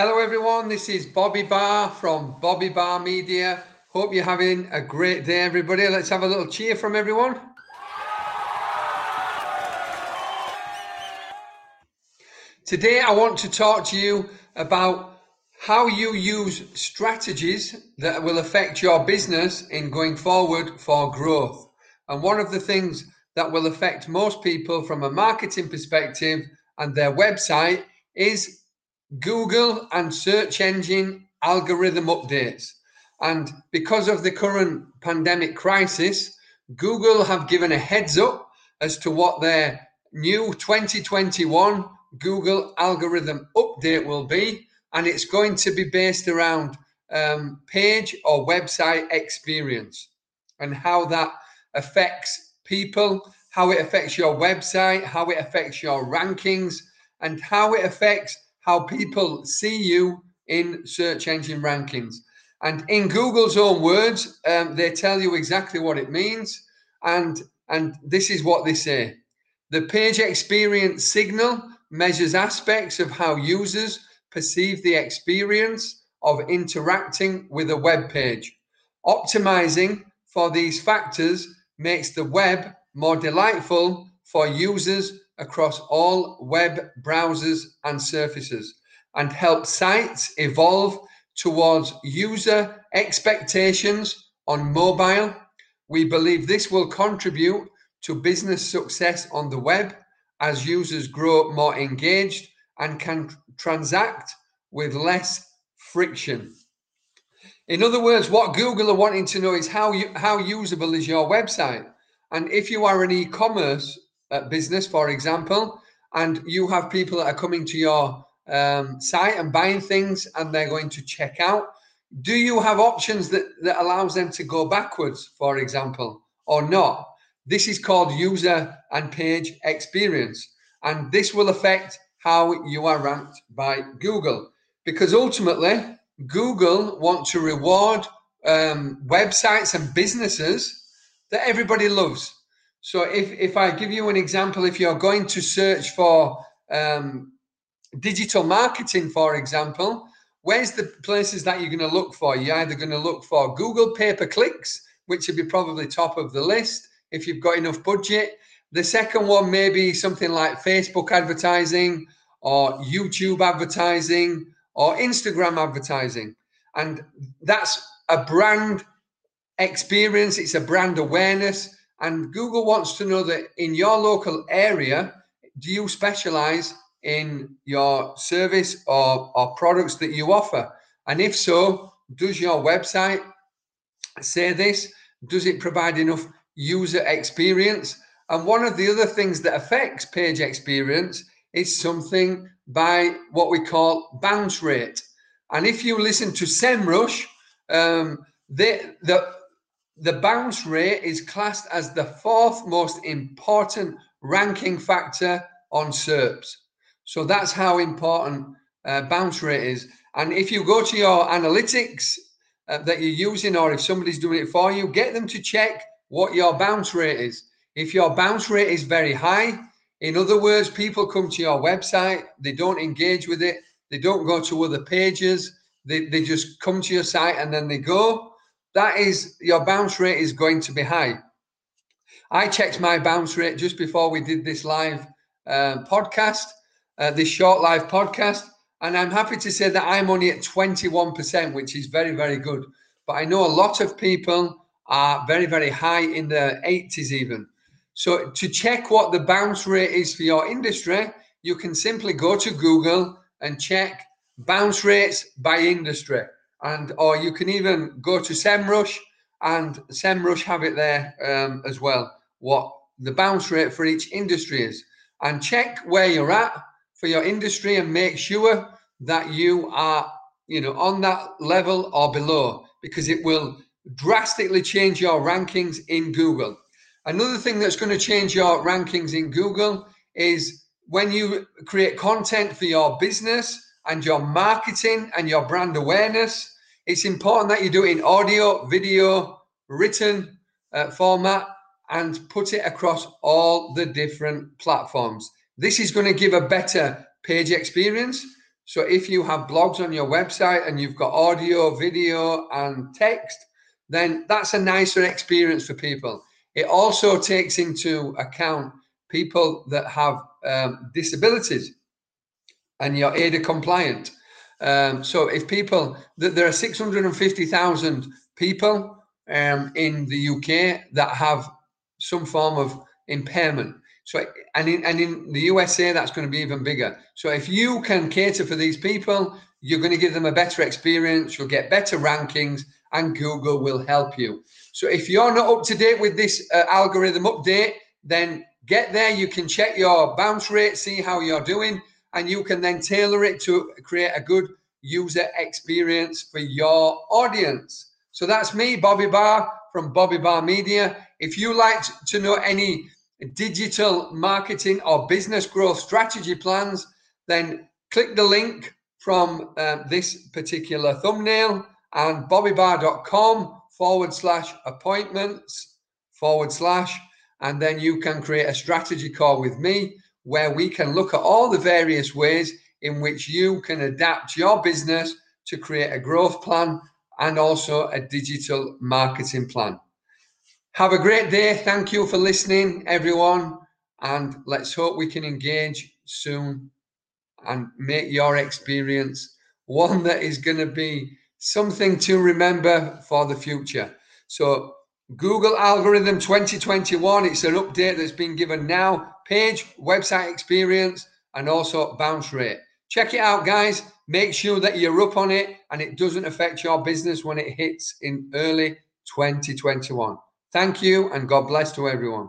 Hello, everyone. This is Bobby Barr from Bobby Barr Media. Hope you're having a great day, everybody. Let's have a little cheer from everyone. Today, I want to talk to you about how you use strategies that will affect your business in going forward for growth. And one of the things that will affect most people from a marketing perspective and their website is Google and search engine algorithm updates. And because of the current pandemic crisis, Google have given a heads up as to what their new 2021 Google algorithm update will be. And it's going to be based around um, page or website experience and how that affects people, how it affects your website, how it affects your rankings, and how it affects how people see you in search engine rankings. And in Google's own words, um, they tell you exactly what it means. And, and this is what they say The page experience signal measures aspects of how users perceive the experience of interacting with a web page. Optimizing for these factors makes the web more delightful for users across all web browsers and surfaces and help sites evolve towards user expectations on mobile. We believe this will contribute to business success on the web as users grow more engaged and can transact with less friction. In other words, what Google are wanting to know is how you, how usable is your website? And if you are an e-commerce business, for example, and you have people that are coming to your um, site and buying things and they're going to check out, do you have options that, that allows them to go backwards, for example, or not? This is called user and page experience. And this will affect how you are ranked by Google. Because ultimately, Google want to reward um, websites and businesses that everybody loves. So if, if I give you an example, if you're going to search for um, digital marketing, for example, where's the places that you're going to look for? You're either going to look for Google pay per clicks, which would be probably top of the list if you've got enough budget. The second one may be something like Facebook advertising or YouTube advertising or Instagram advertising. And that's a brand experience, it's a brand awareness. And Google wants to know that in your local area, do you specialize in your service or, or products that you offer? And if so, does your website say this? Does it provide enough user experience? And one of the other things that affects page experience is something by what we call bounce rate. And if you listen to SEMrush, um, they, the, the bounce rate is classed as the fourth most important ranking factor on SERPs. So that's how important uh, bounce rate is. And if you go to your analytics uh, that you're using, or if somebody's doing it for you, get them to check what your bounce rate is. If your bounce rate is very high, in other words, people come to your website, they don't engage with it, they don't go to other pages, they, they just come to your site and then they go that is your bounce rate is going to be high. I checked my bounce rate just before we did this live uh, podcast, uh, this short live podcast, and I'm happy to say that I'm only at 21%, which is very, very good. But I know a lot of people are very, very high in the 80s even. So to check what the bounce rate is for your industry, you can simply go to Google and check bounce rates by industry and or you can even go to SEMrush and SEMrush have it there um, as well. What the bounce rate for each industry is, and check where you're at for your industry and make sure that you are, you know, on that level or below, because it will drastically change your rankings in Google. Another thing that's going to change your rankings in Google is when you create content for your business and your marketing and your brand awareness, it's important that you do it in audio, video, written uh, format, and put it across all the different platforms. This is going to give a better page experience. So if you have blogs on your website and you've got audio, video, and text, then that's a nicer experience for people. It also takes into account people that have um, disabilities and you're ADA compliant. Um, so if people, there are 650,000 people um, in the UK that have some form of impairment. So, and in, and in the USA, that's going to be even bigger. So, if you can cater for these people, you're going to give them a better experience, you'll get better rankings, and Google will help you. So, if you're not up to date with this uh, algorithm update, then get there. You can check your bounce rate, see how you're doing, and you can then tailor it to create a good user experience for your audience. So, that's me, Bobby Barr from Bobby Barr Media. If you like to know any digital marketing or business growth strategy plans, then click the link from uh, this particular thumbnail and bobbybarr.com forward slash appointments forward slash, and then you can create a strategy call with me where we can look at all the various ways in which you can adapt your business to create a growth plan and also a digital marketing plan. Have a great day. Thank you for listening, everyone. And let's hope we can engage soon and make your experience one that is going to be something to remember for the future. So, Google Algorithm 2021, it's an update that's been given now. Page, website experience, and also bounce rate. Check it out, guys. Make sure that you're up on it and it doesn't affect your business when it hits in early 2021. Thank you and God bless to everyone.